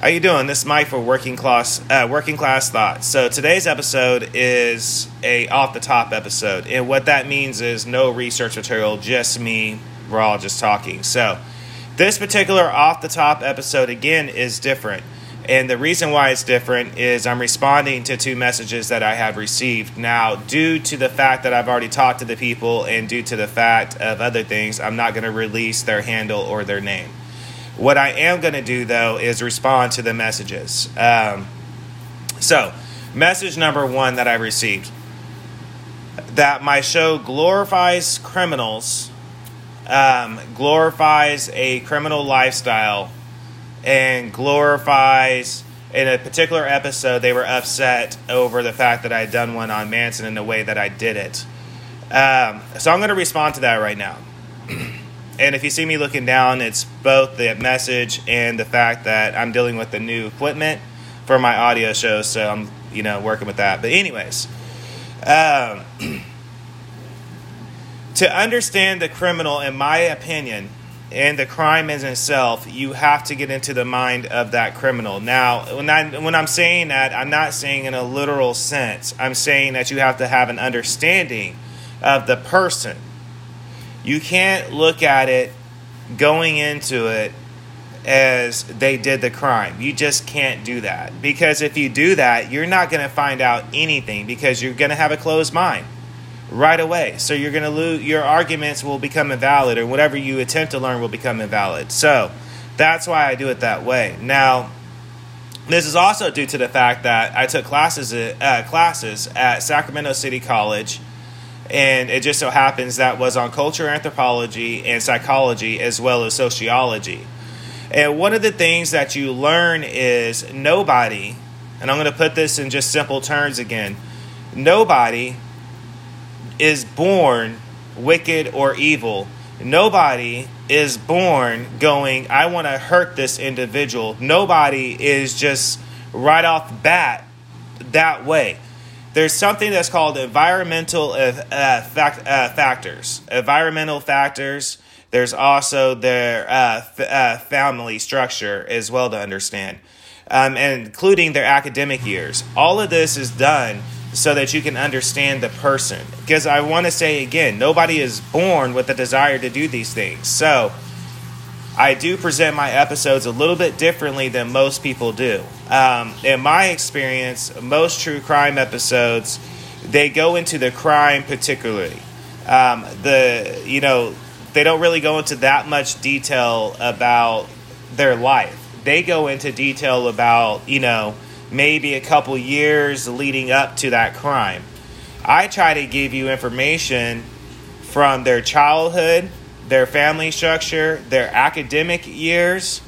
How you doing? This is Mike for Working Class uh, Working Class Thoughts. So today's episode is a off the top episode, and what that means is no research material, just me. We're all just talking. So this particular off the top episode again is different, and the reason why it's different is I'm responding to two messages that I have received. Now, due to the fact that I've already talked to the people, and due to the fact of other things, I'm not going to release their handle or their name. What I am going to do, though, is respond to the messages. Um, so, message number one that I received that my show glorifies criminals, um, glorifies a criminal lifestyle, and glorifies. In a particular episode, they were upset over the fact that I had done one on Manson in the way that I did it. Um, so I'm going to respond to that right now. And if you see me looking down, it's both the message and the fact that I'm dealing with the new equipment for my audio show, so I'm you know working with that. But anyways, um, to understand the criminal, in my opinion, and the crime in itself, you have to get into the mind of that criminal. Now, when I when I'm saying that, I'm not saying in a literal sense. I'm saying that you have to have an understanding of the person you can't look at it going into it as they did the crime. You just can't do that. Because if you do that, you're not going to find out anything because you're going to have a closed mind right away. So you're going to lose your arguments will become invalid or whatever you attempt to learn will become invalid. So that's why I do it that way. Now, this is also due to the fact that I took classes uh, classes at Sacramento City College and it just so happens that was on culture anthropology and psychology as well as sociology. And one of the things that you learn is nobody, and I'm going to put this in just simple terms again nobody is born wicked or evil. Nobody is born going, I want to hurt this individual. Nobody is just right off the bat that way there's something that's called environmental uh, uh, fact, uh, factors. Environmental factors. There's also their uh, f- uh, family structure as well to understand, um, and including their academic years. All of this is done so that you can understand the person. Because I want to say again, nobody is born with the desire to do these things. So I do present my episodes a little bit differently than most people do. Um, in my experience, most true crime episodes they go into the crime particularly. Um, the you know they don't really go into that much detail about their life. They go into detail about you know maybe a couple years leading up to that crime. I try to give you information from their childhood their family structure, their academic years,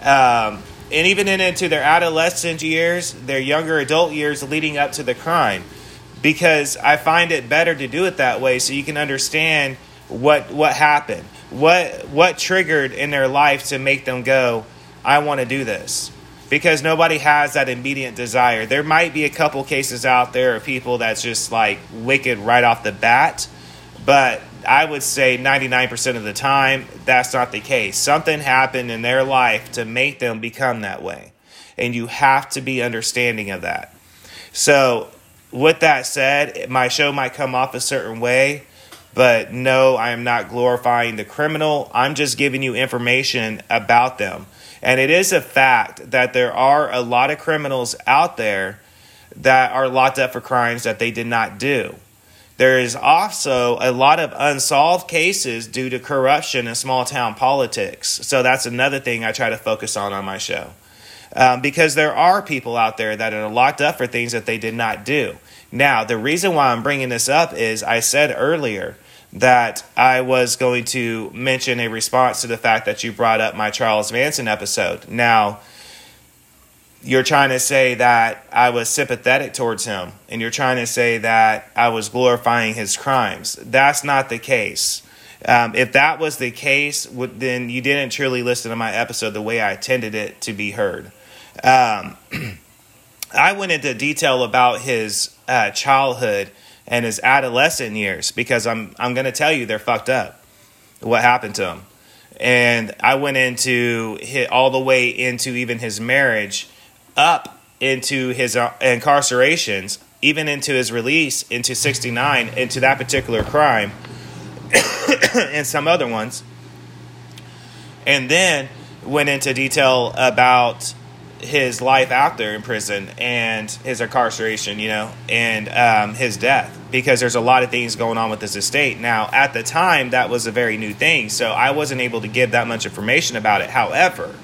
um, and even into their adolescent years, their younger adult years leading up to the crime. Because I find it better to do it that way so you can understand what what happened. What what triggered in their life to make them go, I want to do this. Because nobody has that immediate desire. There might be a couple cases out there of people that's just like wicked right off the bat, but I would say 99% of the time, that's not the case. Something happened in their life to make them become that way. And you have to be understanding of that. So, with that said, my show might come off a certain way, but no, I am not glorifying the criminal. I'm just giving you information about them. And it is a fact that there are a lot of criminals out there that are locked up for crimes that they did not do. There is also a lot of unsolved cases due to corruption in small town politics. So that's another thing I try to focus on on my show. Um, because there are people out there that are locked up for things that they did not do. Now, the reason why I'm bringing this up is I said earlier that I was going to mention a response to the fact that you brought up my Charles Manson episode. Now, you're trying to say that I was sympathetic towards him, and you're trying to say that I was glorifying his crimes. That's not the case. Um, if that was the case, then you didn't truly listen to my episode the way I intended it to be heard. Um, I went into detail about his uh, childhood and his adolescent years because I'm I'm going to tell you they're fucked up. What happened to him? and I went into hit all the way into even his marriage, up into his uh, incarcerations, even into his release into '69 into that particular crime, and some other ones, and then went into detail about his life out there in prison and his incarceration, you know, and um, his death because there's a lot of things going on with his estate. Now, at the time, that was a very new thing, so I wasn't able to give that much information about it. However,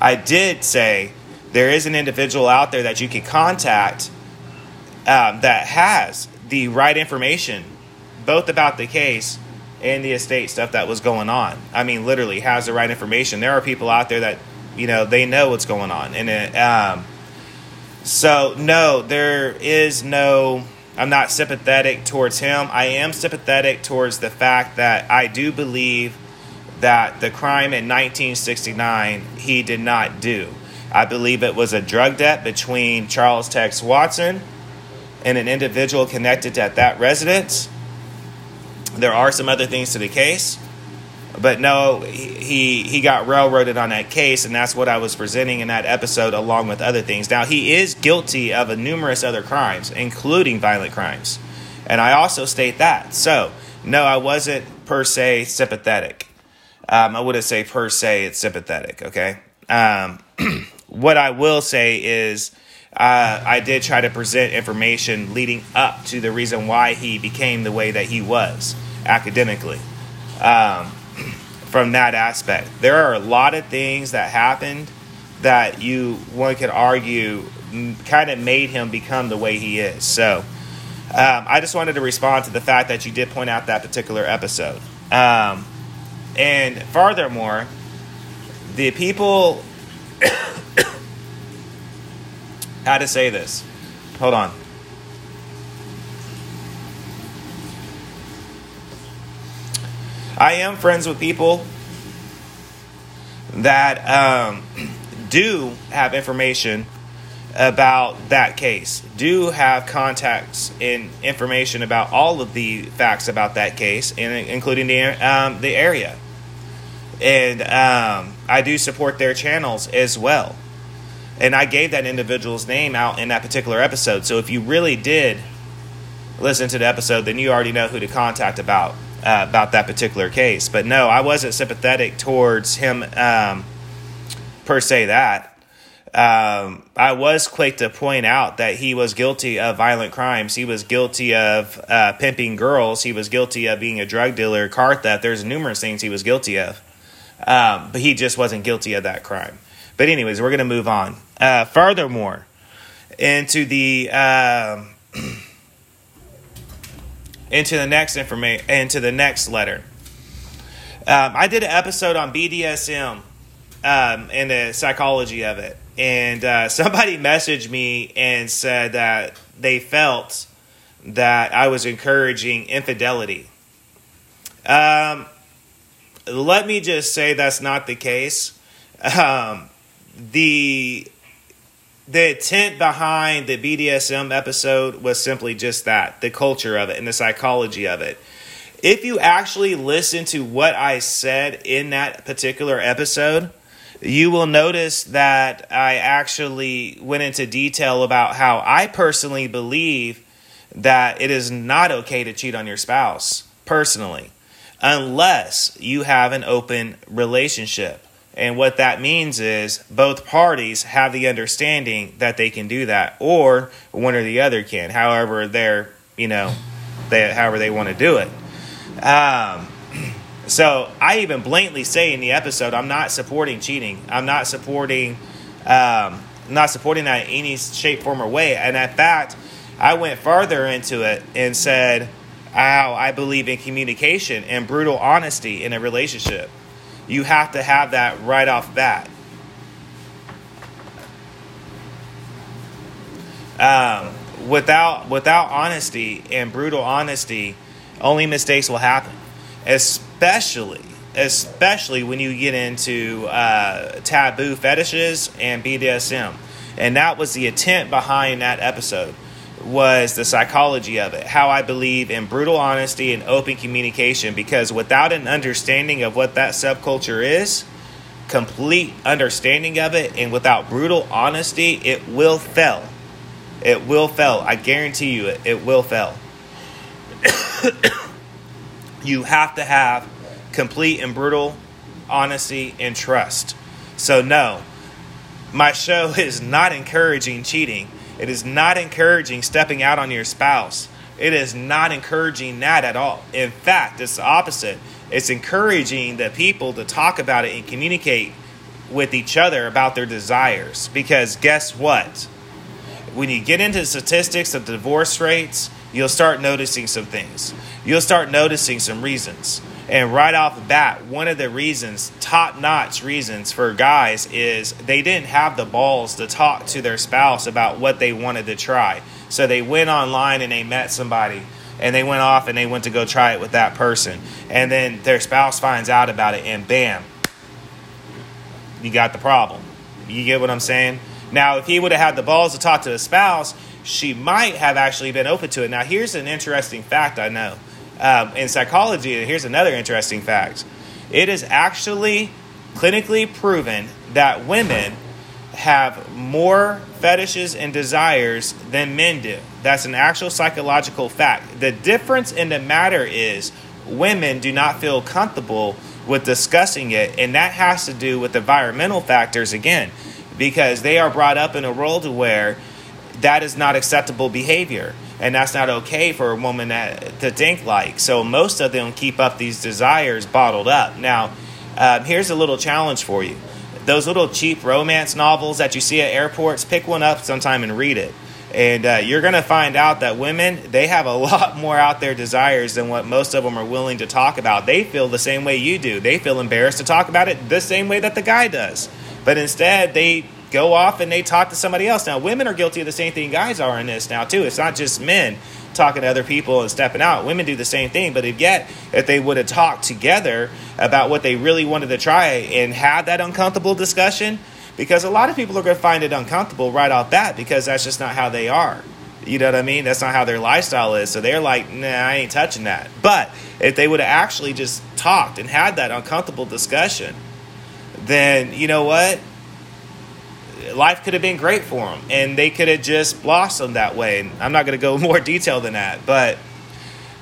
I did say there is an individual out there that you can contact um, that has the right information, both about the case and the estate stuff that was going on. I mean, literally has the right information. There are people out there that you know they know what's going on and it, um, so no there is no i'm not sympathetic towards him i am sympathetic towards the fact that i do believe that the crime in 1969 he did not do i believe it was a drug debt between charles tex watson and an individual connected at that residence there are some other things to the case but no, he he got railroaded on that case, and that's what I was presenting in that episode, along with other things. Now he is guilty of a numerous other crimes, including violent crimes, and I also state that. So no, I wasn't per se sympathetic. Um, I wouldn't say per se it's sympathetic. Okay. Um, what I will say is. Uh, I did try to present information leading up to the reason why he became the way that he was academically. Um, from that aspect. There are a lot of things that happened that you one could argue kind of made him become the way he is. So um, I just wanted to respond to the fact that you did point out that particular episode. Um, and furthermore, the people. How to say this? Hold on. I am friends with people that um, do have information about that case, do have contacts and information about all of the facts about that case, including the um, the area. And um, I do support their channels as well. And I gave that individual's name out in that particular episode. So if you really did listen to the episode, then you already know who to contact about uh, about that particular case. But no, I wasn't sympathetic towards him um, per se. That um, I was quick to point out that he was guilty of violent crimes. He was guilty of uh, pimping girls. He was guilty of being a drug dealer, car theft. There's numerous things he was guilty of, um, but he just wasn't guilty of that crime. But anyways, we're gonna move on. Uh, furthermore, into the um, into the next information into the next letter. Um, I did an episode on BDSM um, and the psychology of it, and uh, somebody messaged me and said that they felt that I was encouraging infidelity. Um, let me just say that's not the case. Um, the the intent behind the BDSM episode was simply just that the culture of it and the psychology of it. If you actually listen to what I said in that particular episode, you will notice that I actually went into detail about how I personally believe that it is not okay to cheat on your spouse, personally, unless you have an open relationship. And what that means is both parties have the understanding that they can do that, or one or the other can. However, they're you know, they however they want to do it. Um, so I even blatantly say in the episode, I'm not supporting cheating. I'm not supporting, um, not supporting that in any shape, form, or way. And in fact, I went further into it and said how I believe in communication and brutal honesty in a relationship. You have to have that right off bat. Um, without without honesty and brutal honesty, only mistakes will happen. Especially especially when you get into uh, taboo fetishes and BDSM. And that was the intent behind that episode was the psychology of it, how I believe in brutal honesty and open communication. Because without an understanding of what that subculture is, complete understanding of it, and without brutal honesty, it will fail. It will fail. I guarantee you it, it will fail. you have to have complete and brutal honesty and trust. So, no, my show is not encouraging cheating. It is not encouraging stepping out on your spouse. It is not encouraging that at all. In fact, it's the opposite. It's encouraging the people to talk about it and communicate with each other about their desires. Because guess what? When you get into statistics of divorce rates, you'll start noticing some things. You'll start noticing some reasons. And right off the bat, one of the reasons, top notch reasons for guys, is they didn't have the balls to talk to their spouse about what they wanted to try. So they went online and they met somebody and they went off and they went to go try it with that person. And then their spouse finds out about it and bam, you got the problem. You get what I'm saying? Now, if he would have had the balls to talk to his spouse, she might have actually been open to it. Now, here's an interesting fact I know. Um, in psychology, here's another interesting fact it is actually clinically proven that women have more fetishes and desires than men do. That's an actual psychological fact. The difference in the matter is women do not feel comfortable with discussing it, and that has to do with environmental factors again, because they are brought up in a world where that is not acceptable behavior and that's not okay for a woman that, to think like. So most of them keep up these desires bottled up. Now, um, here's a little challenge for you: those little cheap romance novels that you see at airports, pick one up sometime and read it. And uh, you're going to find out that women, they have a lot more out their desires than what most of them are willing to talk about. They feel the same way you do. They feel embarrassed to talk about it the same way that the guy does. But instead, they go off and they talk to somebody else. Now, women are guilty of the same thing guys are in this now, too. It's not just men talking to other people and stepping out. Women do the same thing, but if yet, if they would have talked together about what they really wanted to try and had that uncomfortable discussion, because a lot of people are going to find it uncomfortable right off that because that's just not how they are. You know what I mean? That's not how their lifestyle is. So they're like, nah, I ain't touching that. But if they would have actually just talked and had that uncomfortable discussion, then you know what? Life could have been great for them and they could have just blossomed that way. And I'm not going to go more detail than that, but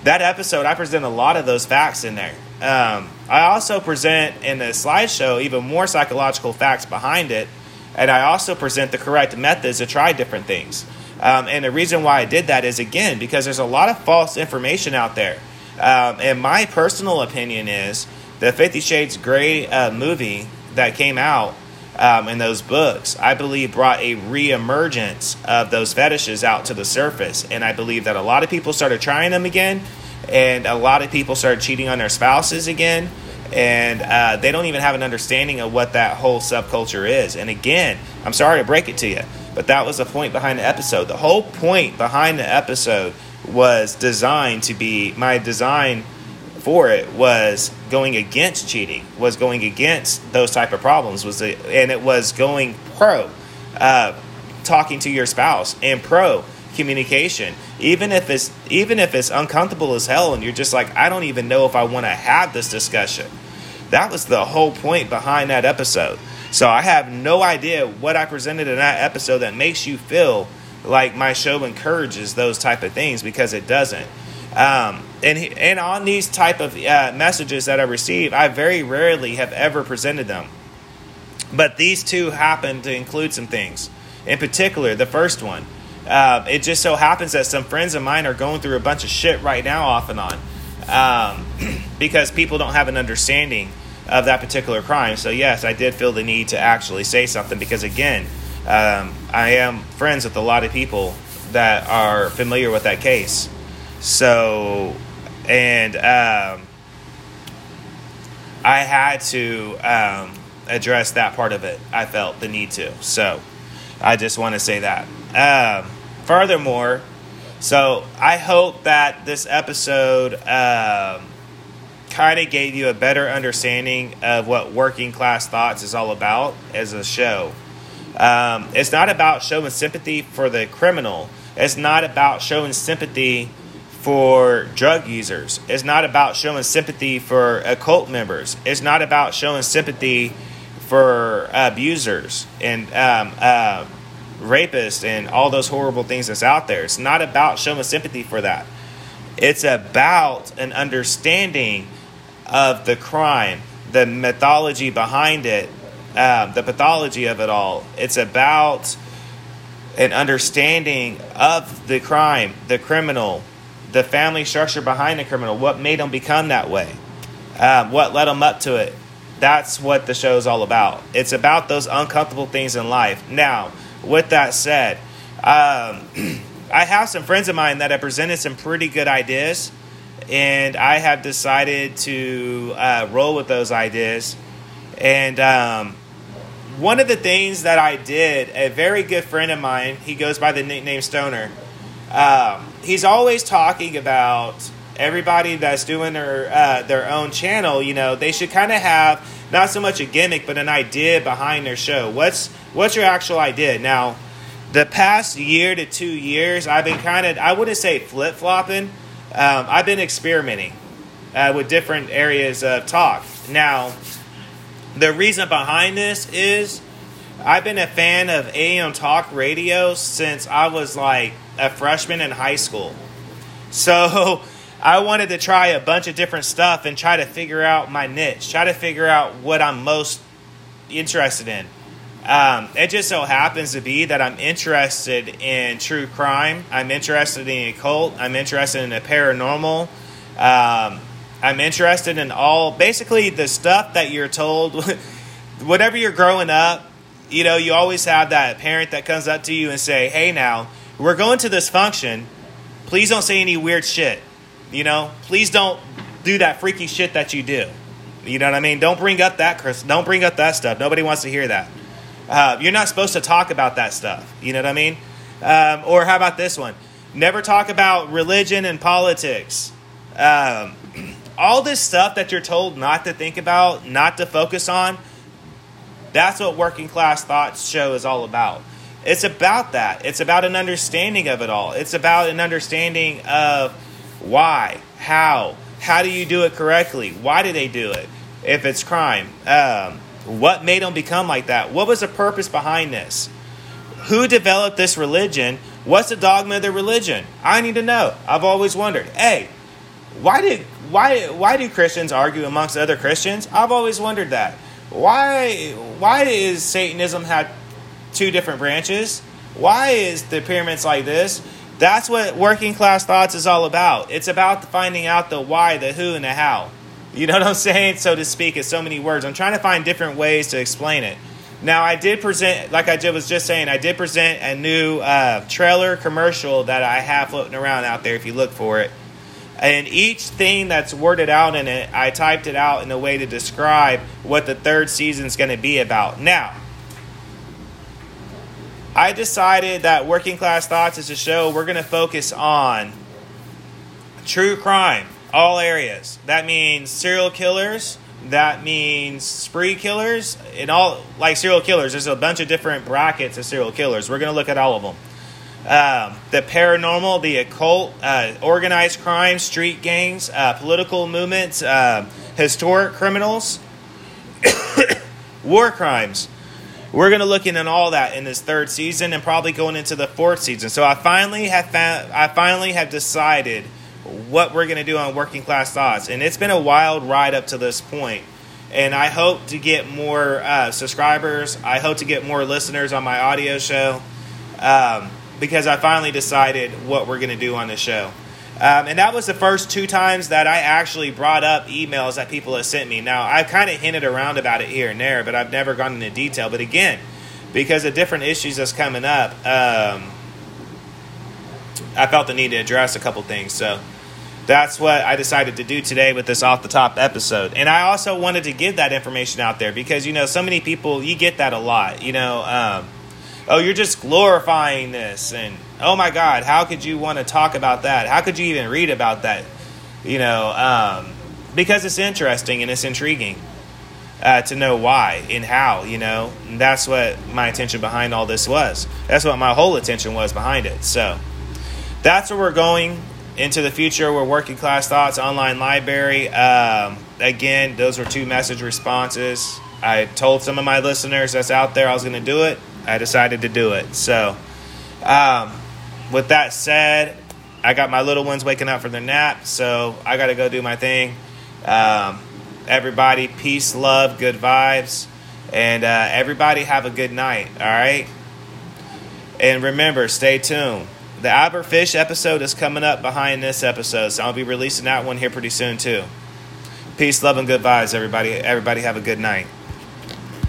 that episode, I present a lot of those facts in there. Um, I also present in the slideshow even more psychological facts behind it, and I also present the correct methods to try different things. Um, and the reason why I did that is again because there's a lot of false information out there. Um, and my personal opinion is the Fifty Shades Grey uh, movie that came out um, in those books, I believe brought a re-emergence of those fetishes out to the surface. And I believe that a lot of people started trying them again, and a lot of people started cheating on their spouses again, and uh, they don't even have an understanding of what that whole subculture is. And again, I'm sorry to break it to you, but that was the point behind the episode. The whole point behind the episode was designed to be my design for it was going against cheating, was going against those type of problems, was it, and it was going pro, uh, talking to your spouse and pro communication, even if it's even if it's uncomfortable as hell, and you're just like, I don't even know if I want to have this discussion. That was the whole point behind that episode. So I have no idea what I presented in that episode that makes you feel like my show encourages those type of things because it doesn't. Um, and and on these type of uh, messages that I receive, I very rarely have ever presented them. But these two happen to include some things. In particular, the first one, uh, it just so happens that some friends of mine are going through a bunch of shit right now, off and on, um, because people don't have an understanding of that particular crime. So yes, I did feel the need to actually say something because again, um, I am friends with a lot of people that are familiar with that case. So, and um, I had to um, address that part of it. I felt the need to. So, I just want to say that. Um, furthermore, so I hope that this episode um, kind of gave you a better understanding of what Working Class Thoughts is all about as a show. Um, it's not about showing sympathy for the criminal It's not about showing sympathy for drug users. It's not about showing sympathy for occult members. It's not about showing sympathy for abusers and um, uh, rapists and all those horrible things that's out there. It's not about showing sympathy for that. It's about an understanding of the crime, the mythology behind it, um, the pathology of it all. It's about an understanding of the crime, the criminal, the family structure behind the criminal, what made them become that way, um, what led them up to it. That's what the show is all about. It's about those uncomfortable things in life. Now, with that said, um, I have some friends of mine that have presented some pretty good ideas, and I have decided to uh, roll with those ideas. And um, one of the things that I did, a very good friend of mine, he goes by the nickname Stoner. Um, he's always talking about everybody that's doing their uh, their own channel. You know, they should kind of have not so much a gimmick, but an idea behind their show. What's what's your actual idea? Now, the past year to two years, I've been kind of I wouldn't say flip flopping. Um, I've been experimenting uh, with different areas of talk. Now, the reason behind this is I've been a fan of AM talk radio since I was like a freshman in high school. So I wanted to try a bunch of different stuff and try to figure out my niche, try to figure out what I'm most interested in. Um, it just so happens to be that I'm interested in true crime. I'm interested in occult. I'm interested in the paranormal. Um, I'm interested in all basically the stuff that you're told. whatever you're growing up, you know, you always have that parent that comes up to you and say, "Hey, now we're going to this function. Please don't say any weird shit. You know, please don't do that freaky shit that you do. You know what I mean? Don't bring up that, Chris. Don't bring up that stuff. Nobody wants to hear that. Uh, you're not supposed to talk about that stuff. You know what I mean? Um, or how about this one? Never talk about religion and politics. Um, all this stuff that you're told not to think about, not to focus on, that's what Working Class Thoughts show is all about. It's about that. It's about an understanding of it all. It's about an understanding of why, how, how do you do it correctly? Why do they do it? If it's crime, um, what made them become like that? What was the purpose behind this? Who developed this religion? What's the dogma of the religion? I need to know. I've always wondered. Hey, why did why why do Christians argue amongst other Christians? I've always wondered that. Why why is Satanism had two different branches? Why is the pyramids like this? That's what working class thoughts is all about. It's about finding out the why, the who, and the how. You know what I'm saying? So to speak, it's so many words. I'm trying to find different ways to explain it. Now, I did present, like I was just saying, I did present a new uh, trailer commercial that I have floating around out there if you look for it. And each thing that's worded out in it, I typed it out in a way to describe what the third season is going to be about. Now, I decided that Working Class Thoughts is a show we're going to focus on true crime, all areas. That means serial killers. That means spree killers. And all, like serial killers, there's a bunch of different brackets of serial killers. We're going to look at all of them. Um, the paranormal, the occult, uh, organized crime, street gangs, uh, political movements, uh, historic criminals, war crimes we're going to look into all that in this third season and probably going into the fourth season. So I finally have found, I finally have decided what we're going to do on Working Class Thoughts, and it's been a wild ride up to this point. And I hope to get more uh, subscribers. I hope to get more listeners on my audio show um, because I finally decided what we're going to do on the show. Um, and that was the first two times that I actually brought up emails that people have sent me. Now, I've kind of hinted around about it here and there, but I've never gone into detail. But again, because of different issues that's coming up, um, I felt the need to address a couple things. So that's what I decided to do today with this off the top episode. And I also wanted to give that information out there because, you know, so many people, you get that a lot. You know, um, oh, you're just glorifying this. And oh my God, how could you want to talk about that? How could you even read about that? You know, um, because it's interesting and it's intriguing uh, to know why and how, you know. And that's what my attention behind all this was. That's what my whole attention was behind it. So, that's where we're going into the future. We're working class thoughts online library. Um, again, those were two message responses. I told some of my listeners that's out there I was going to do it. I decided to do it. So, um, with that said, I got my little ones waking up for their nap, so I got to go do my thing. Um, everybody, peace, love, good vibes, and uh, everybody have a good night. All right. And remember, stay tuned. The Albert Fish episode is coming up behind this episode, so I'll be releasing that one here pretty soon too. Peace, love, and good vibes, everybody. Everybody have a good night.